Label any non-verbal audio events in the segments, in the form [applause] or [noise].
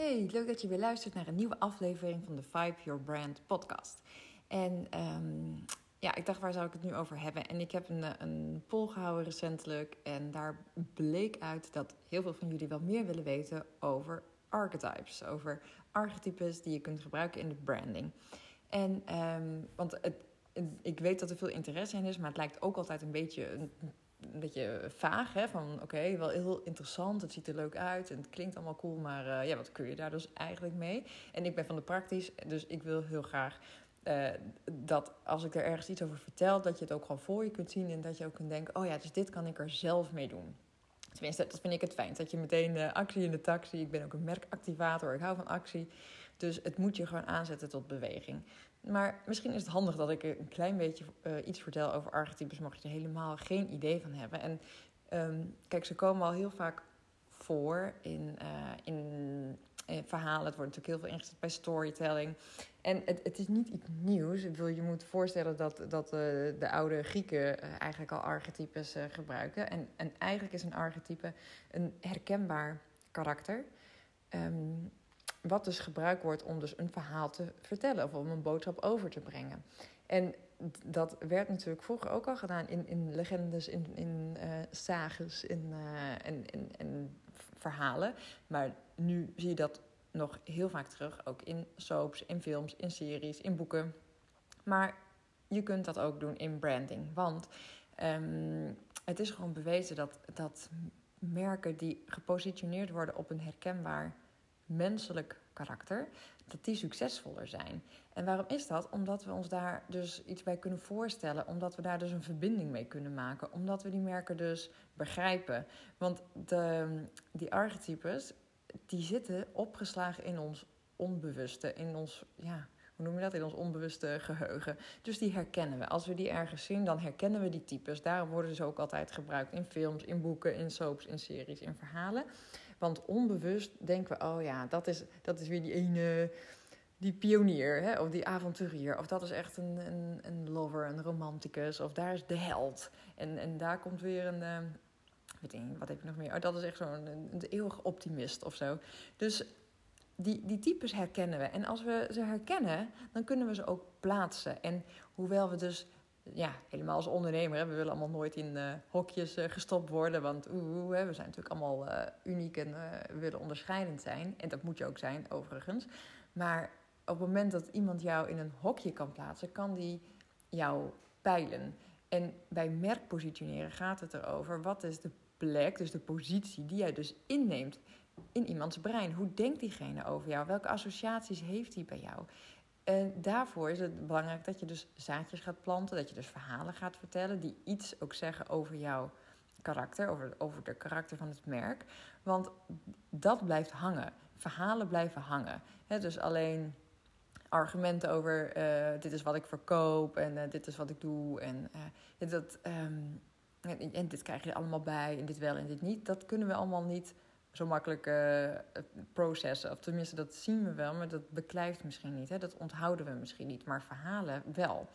Hey, leuk dat je weer luistert naar een nieuwe aflevering van de Vibe Your Brand podcast. En um, ja, ik dacht, waar zou ik het nu over hebben? En ik heb een, een poll gehouden recentelijk. En daar bleek uit dat heel veel van jullie wel meer willen weten over archetypes. Over archetypes die je kunt gebruiken in de branding. En, um, want het, ik weet dat er veel interesse in is, maar het lijkt ook altijd een beetje een een beetje vaag. Hè? Van oké, wel heel interessant, het ziet er leuk uit en het klinkt allemaal cool, maar uh, ja, wat kun je daar dus eigenlijk mee? En ik ben van de praktisch, dus ik wil heel graag uh, dat als ik er ergens iets over vertel, dat je het ook gewoon voor je kunt zien en dat je ook kunt denken: oh ja, dus dit kan ik er zelf mee doen. Tenminste, dat vind ik het fijn. Dat je meteen uh, actie in de taxi. Ik ben ook een merkactivator. Ik hou van actie. Dus het moet je gewoon aanzetten tot beweging. Maar misschien is het handig dat ik een klein beetje uh, iets vertel over archetypes, mocht je er helemaal geen idee van hebben. En um, kijk, ze komen al heel vaak voor in, uh, in, in, verhalen. Het wordt natuurlijk heel veel ingezet bij storytelling. En het, het is niet iets nieuws. Ik wil, je moet voorstellen dat, dat de oude Grieken eigenlijk al archetypes gebruiken. En, en eigenlijk is een archetype een herkenbaar karakter. Um, wat dus gebruikt wordt om dus een verhaal te vertellen of om een boodschap over te brengen. En dat werd natuurlijk vroeger ook al gedaan in, in legendes, in, in uh, sages, in, uh, en, verhalen. Maar nu zie je dat nog heel vaak terug, ook in soaps, in films, in series, in boeken. Maar je kunt dat ook doen in branding. Want um, het is gewoon bewezen dat, dat merken die gepositioneerd worden op een herkenbaar menselijk karakter, dat die succesvoller zijn. En waarom is dat? Omdat we ons daar dus iets bij kunnen voorstellen, omdat we daar dus een verbinding mee kunnen maken, omdat we die merken dus begrijpen. Want die archetypes, die zitten opgeslagen in ons onbewuste, in ons, ja, hoe noem je dat, in ons onbewuste geheugen. Dus die herkennen we. Als we die ergens zien, dan herkennen we die types. Daarom worden ze ook altijd gebruikt in films, in boeken, in soaps, in series, in verhalen. Want onbewust denken we, oh ja, dat is, dat is weer die ene, die pionier, hè? of die avonturier. Of dat is echt een, een, een lover, een romanticus. Of daar is de held. En, en daar komt weer een... Uh, weet wat heb je nog meer? Oh, dat is echt zo'n een eeuwige optimist of zo. Dus die, die types herkennen we. En als we ze herkennen, dan kunnen we ze ook plaatsen. En hoewel we dus ja, helemaal als ondernemer, hè, we willen allemaal nooit in uh, hokjes uh, gestopt worden. Want we zijn natuurlijk allemaal uh, uniek en we willen onderscheidend zijn. En dat moet je ook zijn, overigens. Maar op het moment dat iemand jou in een hokje kan plaatsen, kan die jou peilen. En bij merkpositioneren gaat het erover, wat is de plek, dus de positie die jij dus inneemt in iemands brein. Hoe denkt diegene over jou? Welke associaties heeft hij bij jou? En daarvoor is het belangrijk dat je dus zaadjes gaat planten, dat je dus verhalen gaat vertellen die iets ook zeggen over jouw karakter, over, over de karakter van het merk. Want dat blijft hangen. Verhalen blijven hangen. dus alleen argumenten over uh, dit is wat ik verkoop en uh, dit is wat ik doe en uh, dat, en, en, dit krijg je allemaal bij en dit wel en dit niet. Dat kunnen we allemaal niet zo makkelijk uh, processen. Of tenminste, dat zien we wel, maar dat beklijft misschien niet. Hè? Dat onthouden we misschien niet, maar verhalen wel.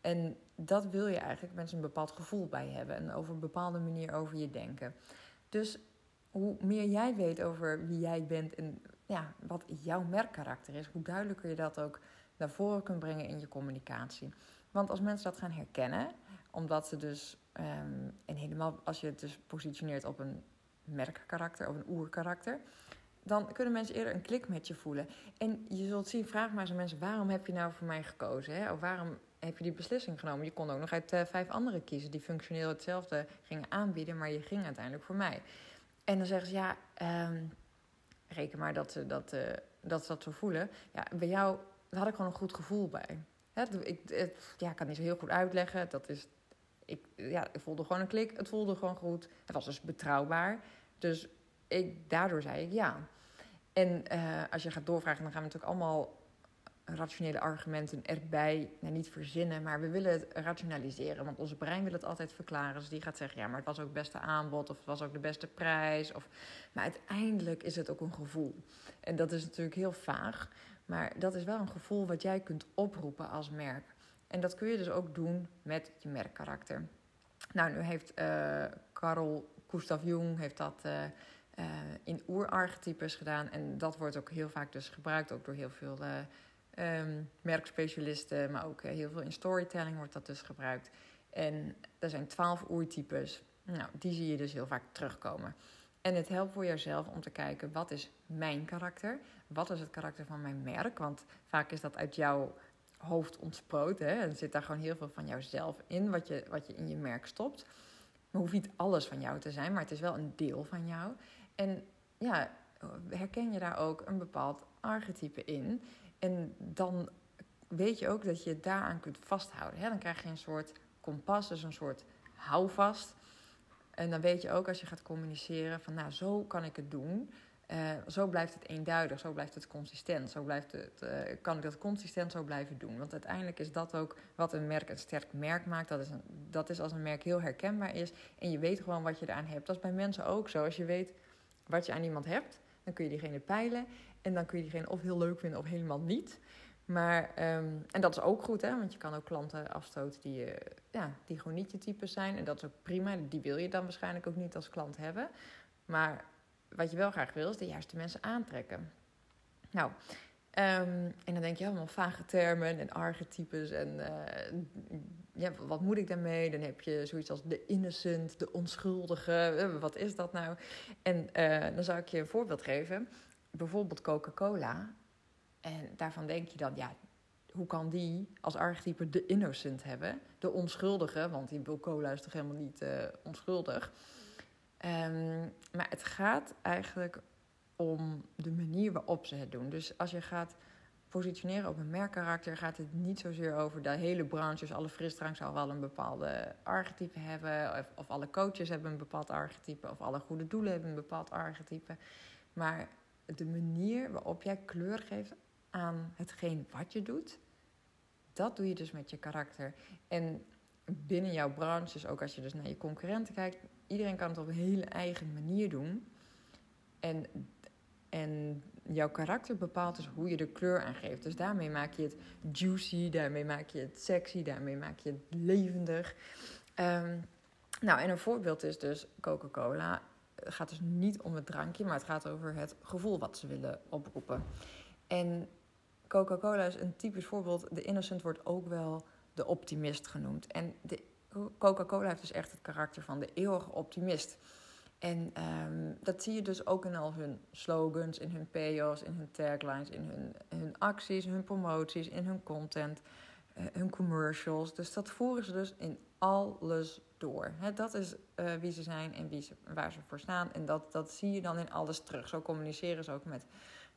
En dat wil je eigenlijk mensen een bepaald gevoel bij hebben en over een bepaalde manier over je denken. Dus hoe meer jij weet over wie jij bent en ja, wat jouw merkkarakter is, hoe duidelijker je dat ook naar voren kunt brengen in je communicatie. Want als mensen dat gaan herkennen, omdat ze dus, um, en helemaal als je het dus positioneert op een merkkarakter of een oerkarakter, dan kunnen mensen eerder een klik met je voelen. En je zult zien, vraag maar eens aan mensen: waarom heb je nou voor mij gekozen? Hè? Of waarom heb je die beslissing genomen? Je kon ook nog uit uh, vijf andere kiezen die functioneel hetzelfde gingen aanbieden, maar je ging uiteindelijk voor mij. En dan zeggen ze: ja, um, reken maar dat ze dat, uh, dat, dat zo voelen. Ja, bij jou had ik gewoon een goed gevoel bij. ik, het, ja, ik kan niet zo heel goed uitleggen. Dat is ik, ja, ik voelde gewoon een klik. Het voelde gewoon goed. Het was dus betrouwbaar. Dus ik, daardoor zei ik ja. En uh, als je gaat doorvragen, dan gaan we natuurlijk allemaal rationele argumenten erbij. Nou, niet verzinnen, maar we willen het rationaliseren. Want onze brein wil het altijd verklaren. Dus die gaat zeggen, ja, maar het was ook het beste aanbod. Of het was ook de beste prijs. Of... Maar uiteindelijk is het ook een gevoel. En dat is natuurlijk heel vaag. Maar dat is wel een gevoel wat jij kunt oproepen als merk. En dat kun je dus ook doen met je merkkarakter. Nou, nu heeft uh, Carl Gustav Jung heeft dat uh, in oerarchetypes gedaan. En dat wordt ook heel vaak dus gebruikt, ook door heel veel uh, merkspecialisten, maar ook heel veel in storytelling wordt dat dus gebruikt. En er zijn twaalf oertypes. Nou, die zie je dus heel vaak terugkomen. En het helpt voor jezelf om te kijken, wat is mijn karakter? Wat is het karakter van mijn merk? Want vaak is dat uit jouw hoofd ontsproten. Hè? En zit daar gewoon heel veel van jouzelf in, wat je, wat je in je merk stopt. Maar hoeft niet alles van jou te zijn, maar het is wel een deel van jou. En ja, herken je daar ook een bepaald archetype in. En dan weet je ook dat je daaraan kunt vasthouden. Hè? Dan krijg je een soort kompas, dus een soort houvast. En dan weet je ook als je gaat communiceren van nou, zo kan ik het doen. Uh, zo blijft het eenduidig, zo blijft het consistent. Zo blijft het, uh, kan ik dat consistent zo blijven doen. Want uiteindelijk is dat ook wat een merk een sterk merk maakt. Dat is, dat is als een merk heel herkenbaar is. En je weet gewoon wat je eraan hebt. Dat is bij mensen ook zo. Als je weet wat je aan iemand hebt, dan kun je diegene peilen. En dan kun je diegene of heel leuk vinden of helemaal niet. Maar, um, en dat is ook goed, hè? want je kan ook klanten afstoten die, uh, ja, die gewoon niet je type zijn. En dat is ook prima. Die wil je dan waarschijnlijk ook niet als klant hebben. Maar wat je wel graag wil, is de juiste mensen aantrekken. Nou, um, en dan denk je allemaal vage termen en archetypes. En uh, ja, wat moet ik daarmee? Dan heb je zoiets als de innocent, de onschuldige. Uh, wat is dat nou? En dan zou ik je een voorbeeld geven. Bijvoorbeeld Coca-Cola en daarvan denk je dan, ja, hoe kan die als archetype de innocent hebben? De onschuldige, want die Cola is toch helemaal niet onschuldig. Um, maar het gaat eigenlijk om de manier waarop ze het doen. Dus als je gaat positioneren op een merkkarakter, gaat het niet zozeer over de hele branche. Dus alle frisdrank zal wel een bepaalde archetype hebben. Of, of alle coaches hebben een bepaald archetype. Of alle goede doelen hebben een bepaald archetype. Maar de manier waarop jij kleur geeft aan hetgeen wat je doet, dat doe je dus met je karakter. En binnen jouw branche, dus ook als je dus naar je concurrenten kijkt, iedereen kan het op een hele eigen manier doen. En, en jouw karakter bepaalt dus hoe je de kleur aangeeft. Dus daarmee maak je het juicy, daarmee maak je het sexy, daarmee maak je het levendig. Um, nou, en een voorbeeld is dus Coca-Cola. Het gaat dus niet om het drankje, maar het gaat over het gevoel wat ze willen oproepen. En Coca-Cola is een typisch voorbeeld. De innocent wordt ook wel de optimist genoemd. En Coca-Cola heeft dus echt het karakter van de eeuwige optimist. En um, dat zie je dus ook in al hun slogans, in hun payoffs, in hun taglines, in hun, hun acties, hun promoties, in hun content, uh, hun commercials. Dus dat voeren ze dus in alles door. Dat is uh, wie ze zijn en wie ze, waar ze voor staan. En dat, dat zie je dan in alles terug. Zo communiceren ze ook met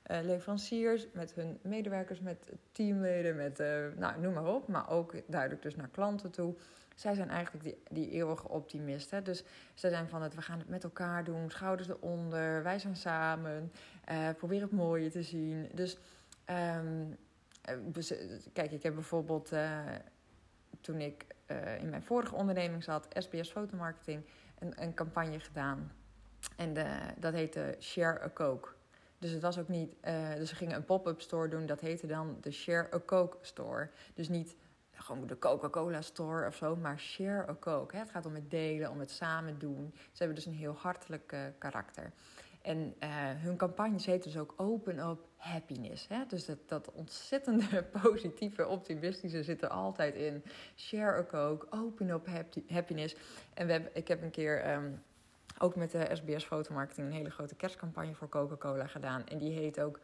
uh, leveranciers, met hun medewerkers, met teamleden, met uh, nou, noem maar op. Maar ook duidelijk dus naar klanten toe. Zij zijn eigenlijk die, die eeuwige optimisten. Dus ze zijn van het, we gaan het met elkaar doen, schouders eronder, wij zijn samen, uh, probeer het mooie te zien. Dus um, kijk, ik heb bijvoorbeeld toen ik in mijn vorige onderneming zat, SBS Fotomarketing, een, een campagne gedaan. En de, dat heette Share a Coke. Dus het was ook niet. Uh, dus ze gingen een pop-up store doen. Dat heette dan de Share a Coke Store. Dus niet gewoon de Coca-Cola Store of zo, maar Share a Coke. Hè? Het gaat om het delen, om het samen doen. Ze hebben dus een heel hartelijk uh, karakter. En uh, hun campagnes heten dus ook Open Up Happiness. Hè? Dus dat, dat ontzettende [laughs] positieve, optimistische zit er altijd in. Share a Coke, Open Up Happiness. En we hebben, ik heb een keer. Um, ook met de SBS Fotomarketing een hele grote kerstcampagne voor Coca-Cola gedaan. En die heet ook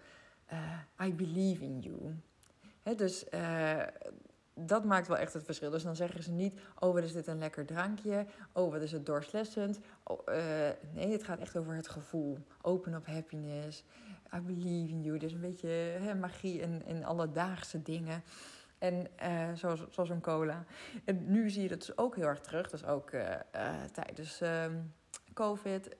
uh, I Believe in You. Dus uh, dat maakt wel echt het verschil. Dus dan zeggen ze niet, oh wat is dit een lekker drankje. Oh wat is het doorslessend. Oh, uh, nee, het gaat echt over het gevoel. Open up happiness. I believe in you. Dus een beetje magie in, in alledaagse dingen. En zoals, zoals een cola. En nu zie je dat dus ook heel erg terug. Dus ook tijdens COVID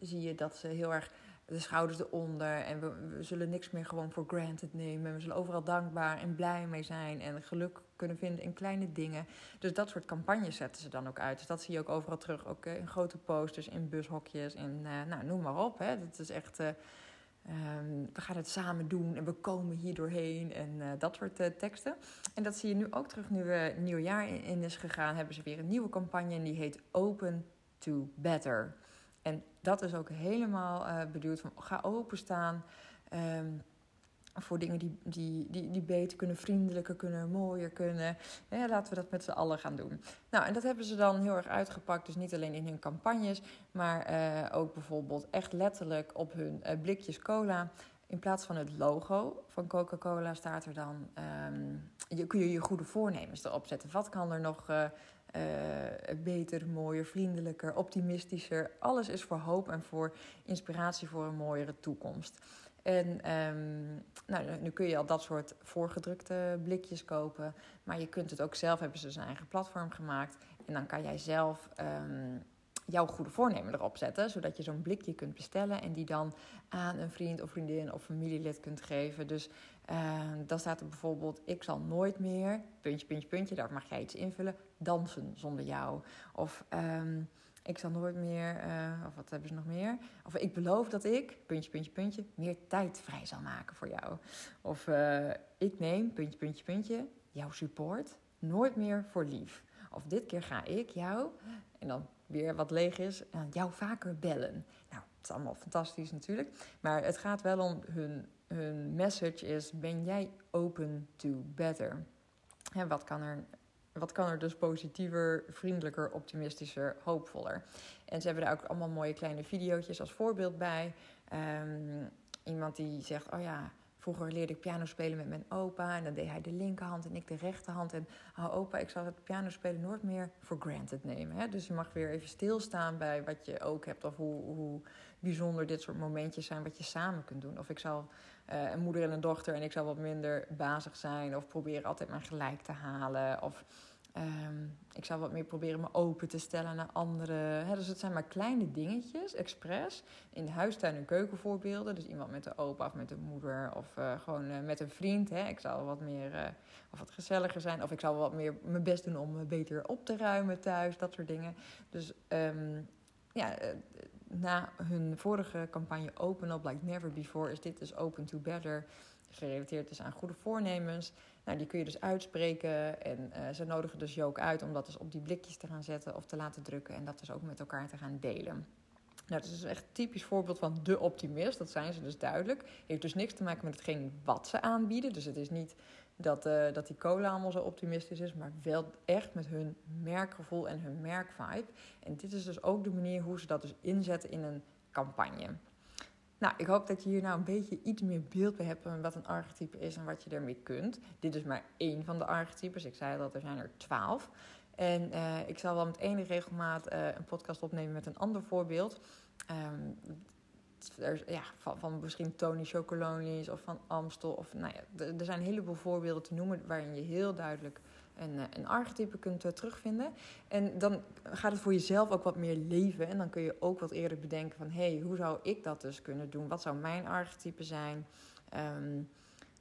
zie je dat ze heel erg de schouders eronder. En we, zullen niks meer gewoon voor granted nemen. We zullen overal dankbaar en blij mee zijn. En geluk kunnen vinden in kleine dingen. Dus dat soort campagnes zetten ze dan ook uit. Dus dat zie je ook overal terug. Ook in grote posters, in bushokjes. En nou, noem maar op. Hè. Dat is echt... Um, we gaan het samen doen en we komen hier doorheen en dat soort teksten. En dat zie je nu ook terug, nu we een nieuw jaar in, in is gegaan, hebben ze weer een nieuwe campagne en die heet Open to Better. En dat is ook helemaal uh, bedoeld van ga openstaan. Um, voor dingen die, die, die, die beter kunnen, vriendelijker kunnen, mooier kunnen. Ja, laten we dat met z'n allen gaan doen. Nou, en dat hebben ze dan heel erg uitgepakt. Dus niet alleen in hun campagnes, maar uh, ook bijvoorbeeld echt letterlijk op hun uh, blikjes cola. In plaats van het logo van Coca-Cola staat er dan. Um, je, kun je je goede voornemens erop zetten. Wat kan er nog uh, beter, mooier, vriendelijker, optimistischer? Alles is voor hoop en voor inspiratie voor een mooiere toekomst. En um, nou, nu kun je al dat soort voorgedrukte blikjes kopen. Maar je kunt het ook zelf, hebben ze zijn eigen platform gemaakt. En dan kan jij zelf um, jouw goede voornemen erop zetten. Zodat je zo'n blikje kunt bestellen en die dan aan een vriend of vriendin of familielid kunt geven. Dus uh, dan staat er bijvoorbeeld: Ik zal nooit meer, puntje, puntje, puntje, daar mag jij iets invullen, dansen zonder jou. Of. Um, ik zal nooit meer, uh, of wat hebben ze nog meer? Of ik beloof dat ik, puntje, puntje, puntje, meer tijd vrij zal maken voor jou. Of uh, ik neem, puntje, puntje, puntje, jouw support nooit meer voor lief. Of dit keer ga ik jou, en dan weer wat leeg is, uh, jou vaker bellen. Nou, het is allemaal fantastisch natuurlijk. Maar het gaat wel om hun, hun message is, ben jij open to better? En wat kan er wat kan er dus positiever, vriendelijker, optimistischer, hoopvoller? En ze hebben daar ook allemaal mooie kleine video's als voorbeeld bij. Um, iemand die zegt: Oh ja, vroeger leerde ik piano spelen met mijn opa. En dan deed hij de linkerhand en ik de rechterhand. En oh, opa, ik zal het piano spelen nooit meer for granted nemen. Hè? Dus je mag weer even stilstaan bij wat je ook hebt. Of hoe, hoe bijzonder dit soort momentjes zijn wat je samen kunt doen. Of ik zal uh, een moeder en een dochter en ik zal wat minder bazig zijn. Of proberen altijd mijn gelijk te halen. Of um, ik zal wat meer proberen me open te stellen naar anderen. Dus het zijn maar kleine dingetjes, expres. In de huistuin- en keukenvoorbeelden. Dus iemand met de opa of met de moeder. Of uh, gewoon uh, met een vriend. Hè. Ik zal wat meer uh, of wat gezelliger zijn. Of ik zal wat meer mijn best doen om beter op te ruimen thuis. Dat soort dingen. Dus um, ja, na hun vorige campagne Open Up Like Never Before... is dit dus Open to Better gerelateerd is aan goede voornemens. Nou, die kun je dus uitspreken. En uh, ze nodigen dus je ook uit om dat dus op die blikjes te gaan zetten of te laten drukken. En dat dus ook met elkaar te gaan delen. Nou, dat is dus echt typisch voorbeeld van de optimist. Dat zijn ze dus duidelijk. Heeft dus niks te maken met hetgeen wat ze aanbieden. Dus het is niet dat, uh, dat die cola allemaal zo optimistisch is, maar wel echt met hun merkgevoel en hun merkvibe. En dit is dus ook de manier hoe ze dat dus inzetten in een campagne. Nou, ik hoop dat je hier nou een beetje iets meer beeld bij hebt van wat een archetype is en wat je ermee kunt. Dit is maar één van de archetypes. Ik zei dat er zijn er twaalf. En uh, ik zal wel met enige regelmaat uh, een podcast opnemen met een ander voorbeeld. Um, er, ja, van, van misschien Tony Chocolonies of van Amstel. Of, nou ja, er zijn een heleboel voorbeelden te noemen waarin je heel duidelijk een, eh, een archetype kunt uh, terugvinden. En dan gaat het voor jezelf ook wat meer leven. En dan kun je ook wat eerder bedenken van... hé, hey, hoe zou ik dat dus kunnen doen? Wat zou mijn archetype zijn? Um,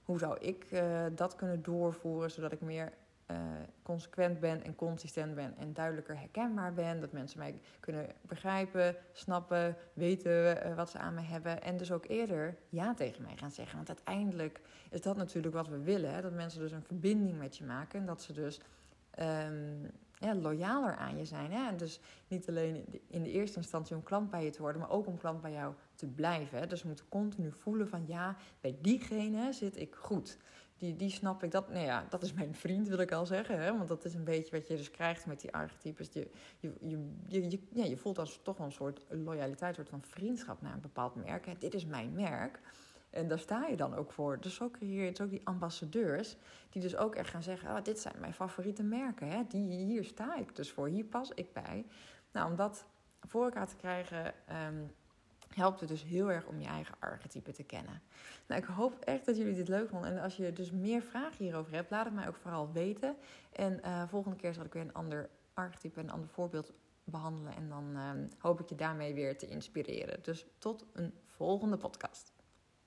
hoe zou ik uh, dat kunnen doorvoeren... zodat ik meer uh, consequent ben en consistent ben en duidelijker herkenbaar ben. Dat mensen mij kunnen begrijpen, snappen, weten uh, wat ze aan me hebben. En dus ook eerder ja tegen mij gaan zeggen. Want uiteindelijk is dat natuurlijk wat we willen. Hè? Dat mensen dus een verbinding met je maken. En dat ze dus um, ja, loyaler aan je zijn. Hè? En dus niet alleen in de eerste instantie om klant bij je te worden, maar ook om klant bij jou te blijven. Hè? Dus we moeten continu voelen van ja, bij diegene zit ik goed die, die snap ik. Dat, nou ja, dat is mijn vriend, wil ik al zeggen. Hè? Want dat is een beetje wat je dus krijgt met die archetypes. Je, je, je, je, ja, je voelt als toch wel een soort loyaliteit, een soort van vriendschap naar een bepaald merk. Hè? Dit is mijn merk. En daar sta je dan ook voor. Dus zo creëer je ook die ambassadeurs. Die dus ook echt gaan zeggen: oh, dit zijn mijn favoriete merken. Hè? Die, hier sta ik dus voor. Hier pas ik bij. Nou, om dat voor elkaar te krijgen. Um, helpt het dus heel erg om je eigen archetype te kennen. Nou, ik hoop echt dat jullie dit leuk vonden. En als je dus meer vragen hierover hebt, laat het mij ook vooral weten. En uh, volgende keer zal ik weer een ander archetype, een ander voorbeeld behandelen. En dan uh, hoop ik je daarmee weer te inspireren. Dus tot een volgende podcast.